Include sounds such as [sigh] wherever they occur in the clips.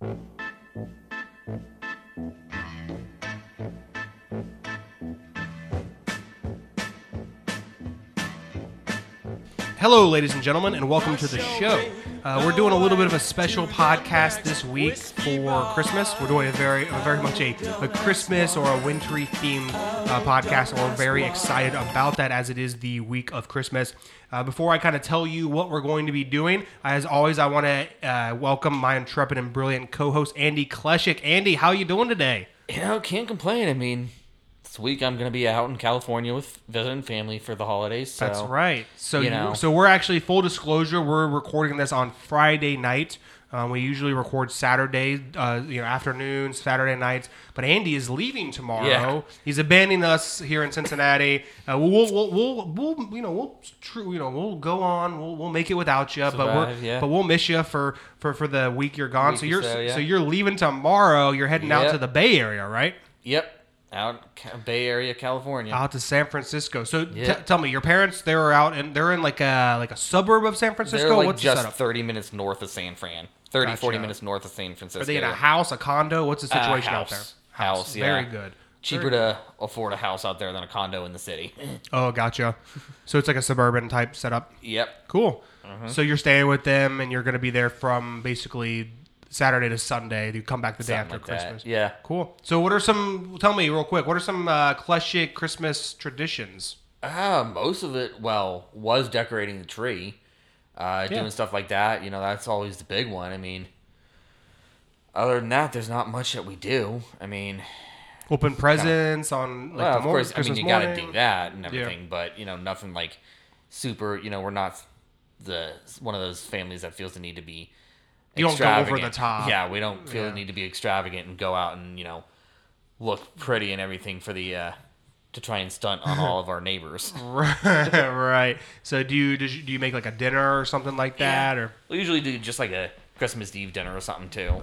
Thank you. Hello, ladies and gentlemen, and welcome to the show. Uh, we're doing a little bit of a special podcast this week for Christmas. We're doing a very, a very much a, a Christmas or a wintry themed uh, podcast, we're very excited about that as it is the week of Christmas. Uh, before I kind of tell you what we're going to be doing, as always, I want to uh, welcome my intrepid and brilliant co-host Andy Kleshik. Andy, how you doing today? You know, can't complain. I mean, this week I'm going to be out in California with visiting family for the holidays. So, That's right. So you you know. so we're actually full disclosure. We're recording this on Friday night. Um, we usually record Saturday, uh, you know, afternoons, Saturday nights. But Andy is leaving tomorrow. Yeah. He's abandoning us here in Cincinnati. Uh, we'll, we'll, we'll, we'll, you know, we'll, true, you know, we'll go on. We'll, we'll make it without you. but we're, yeah. but we'll miss you for, for, for the week you're gone. Week so you're, so, yeah. so you're leaving tomorrow. You're heading out to the Bay Area, right? Yep, out Bay Area, California. Out to San Francisco. So t- tell me, your parents they were out and they're in like a like a suburb of San Francisco. They're like What's just? 30 minutes north of San Fran. 30, Gotcha. 40 minutes north of San Francisco. Are they in a house, a condo? What's the Uh, situation out there? House, yeah. Very good. Cheaper to afford a house out there than a condo in the city. [laughs] Oh, gotcha. So it's like a suburban type setup. yep. Cool. Mm-hmm. So you're staying with them, and you're going to be there from basically Saturday to Sunday. You come back the day after like that. Christmas. Yeah. Cool. So what are some? Tell me real quick. What are some uh, Kleshik Christmas traditions? Uh, most of it, well, was decorating the tree, uh, Yeah. doing stuff like that. You know, that's always the big one. I mean, other than that, there's not much that we do. I mean, Open presents on like well, the of course, I mean, you got to do that and everything, but you know, nothing like super. You know, we're not the one of those families that feels the need to be. You don't go over the top. Yeah, we don't feel Yeah. the need to be extravagant and go out and you know look pretty and everything for the uh, to try and stunt on all of our neighbors. right, [laughs] right. So do you, do you do you make like a dinner or something like that or? We usually do just like a Christmas Eve dinner or something too.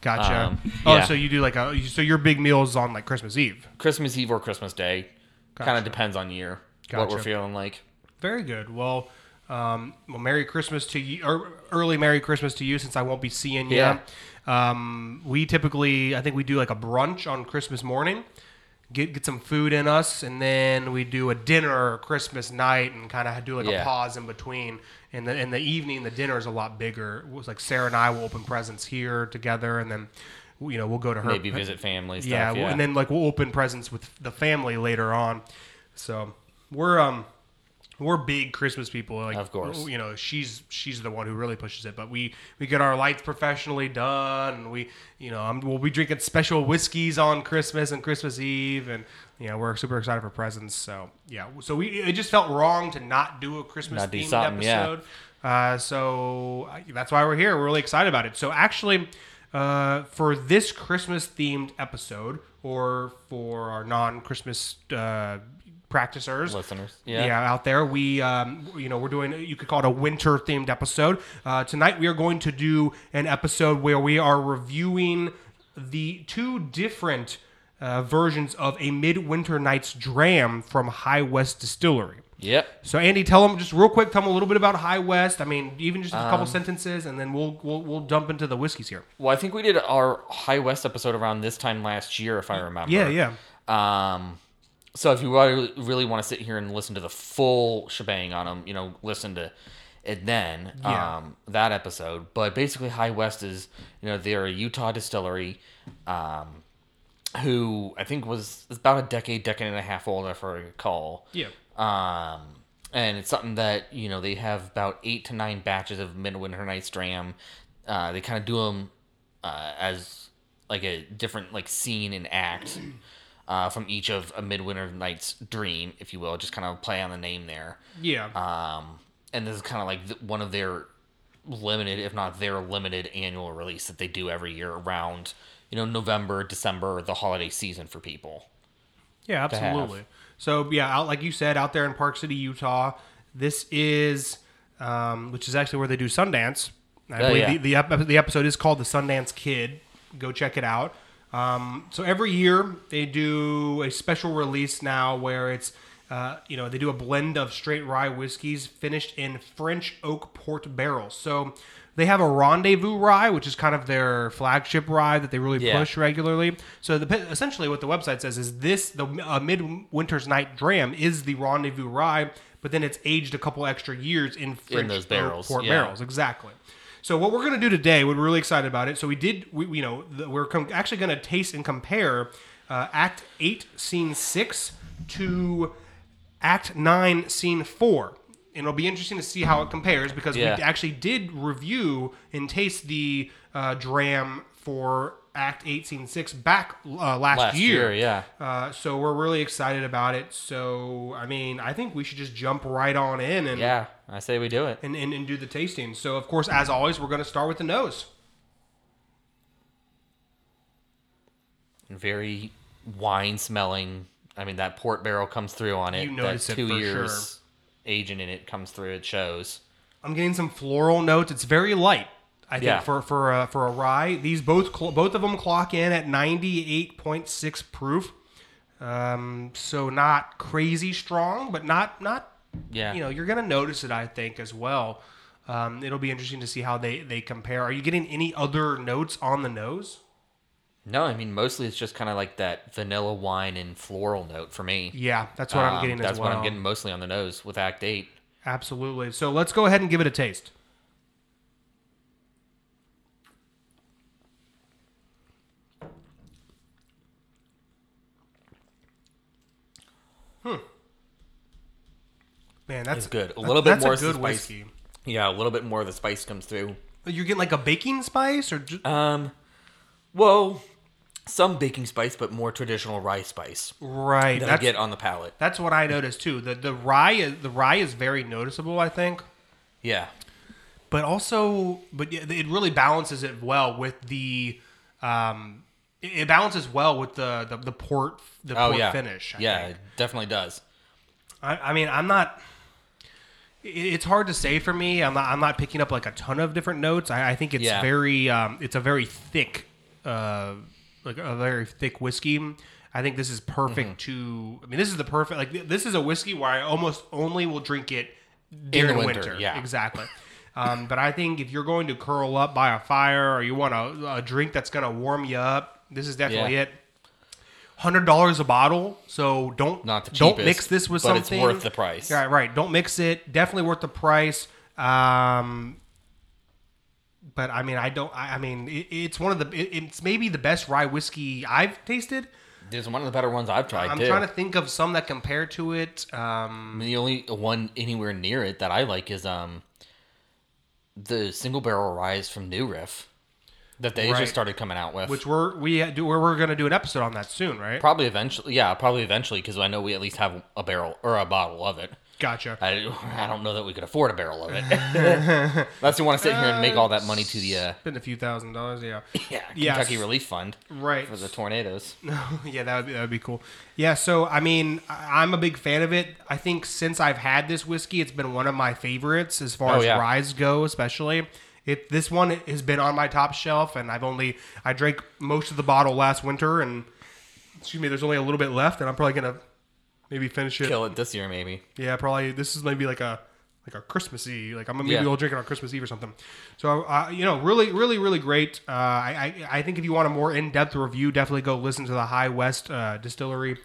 Gotcha. Um, Oh, yeah. so you do like a so your big meals on like Christmas Eve. Christmas Eve or Christmas Day. Kind of depends on year what Gotcha. we're feeling like. Very good. Well, um, well, Merry Christmas to you, or early Merry Christmas to you, since I won't be seeing you. Yeah. Um, we typically, I think we do like a brunch on Christmas morning, get get some food in us, and then we do a dinner Christmas night, and kind of do like a pause in between. In the in the evening, the dinner is a lot bigger. It was like Sarah and I will open presents here together, and then you know we'll go to her Maybe visit family stuff. yeah, Yeah, and then like we'll open presents with the family later on. So we're um we're big Christmas people. Like, Of course. you know she's she's the one who really pushes it. But we we get our lights professionally done. And we you know I'm, we'll be drinking special whiskeys on Christmas and Christmas Eve, and you know we're super excited for presents. So yeah, so we it just felt wrong to not do a Christmas not themed something, yeah. episode. Uh, so that's why we're here. We're really excited about it. So actually, uh, for this Christmas themed episode, or for our non-Christmas uh, practicers, listeners. yeah. Yeah. out there, we um, you know we're doing you could call it a winter themed episode. Uh, tonight we are going to do an episode where we are reviewing the two different uh, versions of a Midwinter Night's Dram from High West Distillery. Yep. So Andy, tell them just real quick. Tell them a little bit about High West. I mean, even just a Um, couple sentences, and then we'll we'll we'll jump into the whiskeys here. Well, I think we did our High West episode around this time last year, if I remember. Yeah, yeah. Um, so if you really, really want to sit here and listen to the full shebang on them, you know, listen to it then. Yeah. Um, that episode. But basically, High West is, you know, they're a Utah distillery, um, who I think was about a decade, decade and a half old, if I recall. Yeah. Um, and it's something that you know they have about eight to nine batches of Midwinter Night's Dram. Uh, they kind of do them uh, as like a different like scene and act uh, from each of a Midwinter Night's Dream, if you will, just kind of play on the name there. Yeah. Um, and this is kind of like one of their limited, if not their limited annual release that they do every year around you know November, December, the holiday season for people. Yeah, absolutely. So yeah, out like you said, out there in Park City, Utah, this is um, which is actually where they do Sundance. I Oh, believe yeah. the the, the episode is called the Sundance Kid. Go check it out. Um, so every year they do a special release now where it's uh, you know they do a blend of straight rye whiskeys finished in French oak port barrels. So They have a rendezvous rye, which is kind of their flagship rye that they really Yeah. push regularly. So the, essentially, what the website says is this: the uh, Midwinter's Night Dram is the rendezvous rye, but then it's aged a couple extra years in French those oak barrels, port yeah. barrels. Exactly. So what we're going to do today, we're really excited about it. So we did, we, you know, the, we're com- actually going to taste and compare uh, Act Eight, Scene Six to Act Nine, Scene Four. And it'll be interesting to see how it compares because Yeah. we actually did review and taste the uh, dram for Act Eight, Scene Six back uh, last, Last year. year, yeah. Uh, so we're really excited about it. So I mean, I think we should just jump right on in and Yeah, I say we do it. and, and, and do the tasting. So, of course, as always, we're going to start with the nose. Very wine smelling. I mean, that port barrel comes through on it. You notice that it two for years aging in it comes through. It shows. I'm getting some floral notes. It's very light. I think Yeah. for for a, for a rye, these both cl- both of them clock in at 98.6 proof. Um, so not crazy strong, but not not Yeah. you know you're gonna notice it. I think as well. Um, it'll be interesting to see how they they compare. Are you getting any other notes on the nose? No, I mean mostly it's just kind of like that vanilla wine and floral note for me. Yeah, that's what I'm Um, getting That's as well. what I'm getting mostly on the nose with Act Eight. Absolutely. So let's go ahead and give it a taste. Hmm. Man, that's It's good. A little bit that's more a good spice. whiskey. Yeah, a little bit more of the spice comes through. You're getting like a baking spice, or just, Um, well, some baking spice, but more traditional rye spice right? that I get on the palate. that's what I noticed too. The the rye is the rye is very noticeable. I think. Yeah, but also but it really balances it well with the um it balances well with the the, the port the Oh port yeah, finish I yeah, think. it definitely does. I, I mean i'm not it's hard to say for me i'm not i'm not picking up like a ton of different notes i, I think it's Yeah. very um it's a very thick uh like a very thick whiskey I think this is perfect Mm-hmm. to. I mean, this is the perfect. Like, this is a whiskey where I almost only will drink it during the winter. winter, yeah. exactly. Um, but I think if you're going to curl up by a fire or you want a, a drink that's going to warm you up, this is definitely Yeah. it. Hundred dollars a bottle, so don't Not the don't mix this with something. but it's worth the price. Right, right. Don't mix it. Definitely worth the price. Um, but I mean, I don't. I, I mean, it, it's one of the. It, it's maybe the best rye whiskey I've tasted. It's one of the better ones I've tried I'm too. trying to think of some that compare to it. Um, the only one anywhere near it that I like is um the single barrel rise from New Riff that they Right. just started coming out with. which we're we do. We're, we're going to do an episode on that soon, right? probably eventually, yeah, probably eventually because I know we at least have a barrel or a bottle of it. Gotcha. I, [laughs] I don't know that we could afford a barrel of it. [laughs] Unless you want to sit here and make all that money to the uh, Spend a few thousand dollars. Yeah. [laughs] yeah, Yes. Kentucky Relief Fund Right. for the tornadoes. yeah, that would be, that would be cool. Yeah, so I mean, I'm a big fan of it. I think since I've had this whiskey, it's been one of my favorites as far Oh, as yeah. ryes go, especially. It this one has been on my top shelf, and I've only I drank most of the bottle last winter, and excuse me, there's only a little bit left, and I'm probably gonna maybe finish it. Kill it this year, maybe. Yeah, probably. This is maybe like a like a Christmassy. Like I'm gonna maybe Yeah. we'll drink it on Christmas Eve or something. So uh, you know, really, really, really great. Uh, I, I I think if you want a more in depth review, definitely go listen to the High West uh, Distillery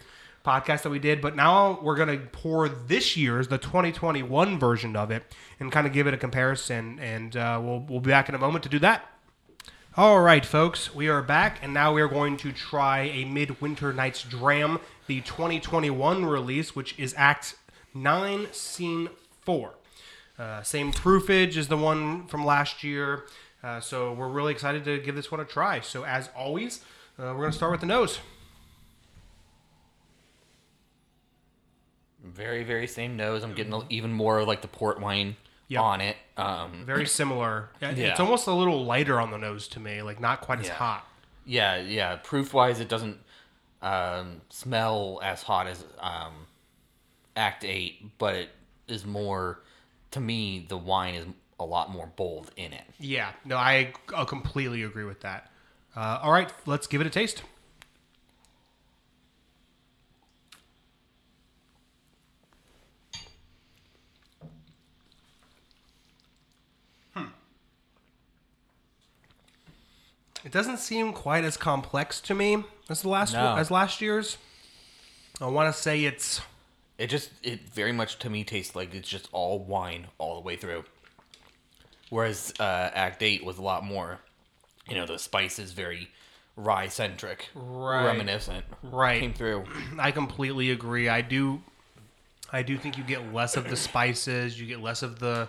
podcast that we did. But now we're gonna pour this year's the 2021 version of it and kind of give it a comparison. And uh, we'll we'll be back in a moment to do that. All right, folks, we are back, and now we are going to try a Midwinter Nights Dram, the 2021 release, which is Act 9, Scene 4. Uh, same proofage as the one from last year, uh, so we're really excited to give this one a try. So, as always, uh, we're going to start with the nose. Very, very same nose. I'm getting even more of like the port wine Yep. on it. Um, Very [laughs] similar. Yeah, Yeah. It's almost a little lighter on the nose to me, like not quite as Yeah. hot. yeah, yeah. Proof wise, it doesn't um, smell as hot as um, Act Eight, but it is more. To me, the wine is a lot more bold in it. Yeah, no, I uh, completely agree with that. Uh, all right, let's give it a taste. It doesn't seem quite as complex to me as the last No. as last year's. I want to say it's It just it very much to me tastes like it's just all wine all the way through. Whereas uh, Act Eight was a lot more, you know, the spice is very rye centric, Right. reminiscent, Right. Came through. [clears throat] I completely agree. I do, I do think you get less of the [clears throat] spices. You get less of the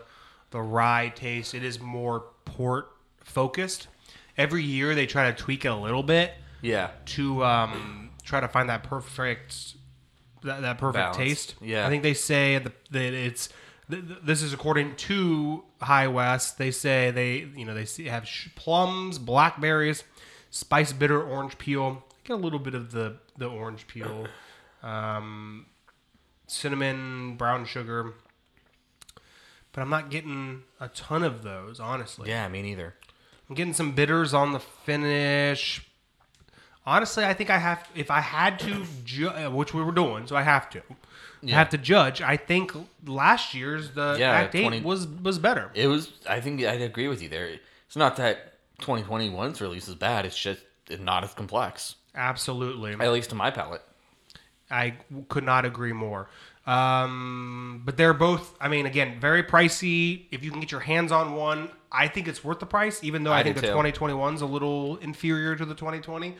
the rye taste. It is more port focused. Every year they try to tweak it a little bit Yeah, to um, try to find that perfect that, that perfect Balance. taste. Yeah. I think they say that, that it's th- th- this is according to High West. They say they you know they see, have sh- plums, blackberries, spice bitter orange peel. Get a little bit of the the orange peel, [clears throat] um, cinnamon, brown sugar. But I'm not getting a ton of those, honestly. yeah, me neither. I'm getting some bitters on the finish. Honestly, I think I have. If I had to, ju- uh, which we were doing, so I have to. I have to judge. I think last year's the Yeah, Act Eight was was better. It was. I think I'd agree with you there. It's not that 2021's release is bad. It's just not as complex, Absolutely, at least to my palate. I could not agree more. Um, but they're both. I mean, again, very pricey. If you can get your hands on one, I think it's worth the price. Even though I, I think the 2021 is a little inferior to the 2020.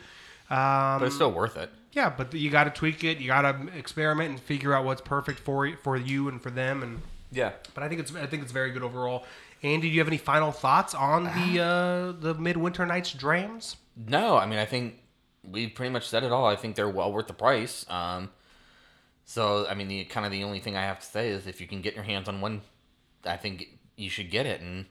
But it's still worth it. Yeah, but you got to tweak it. You got to experiment and figure out what's perfect for you, for you and for them. And Yeah. but I think it's I think it's very good overall. Andy, do you have any final thoughts on the [sighs] uh, the Midwinter Nights drams? No, I mean I think we pretty much said it all. I think they're well worth the price. Um, so I mean the kind of the only thing I have to say is if you can get your hands on one, I think you should get it, and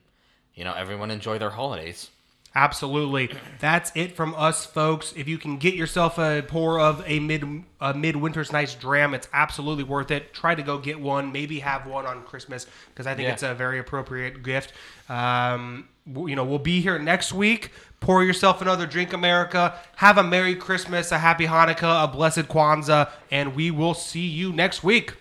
you know everyone enjoy their holidays. Absolutely. That's it from us, folks. If you can get yourself a pour of a mid a midwinter's nights dram, it's absolutely worth it. Try to go get one. Maybe have one on Christmas because I think Yeah. it's a very appropriate gift. Um, you know, we'll be here next week. Pour yourself another drink, America. Have a Merry Christmas, a Happy Hanukkah, a Blessed Kwanzaa, and we will see you next week.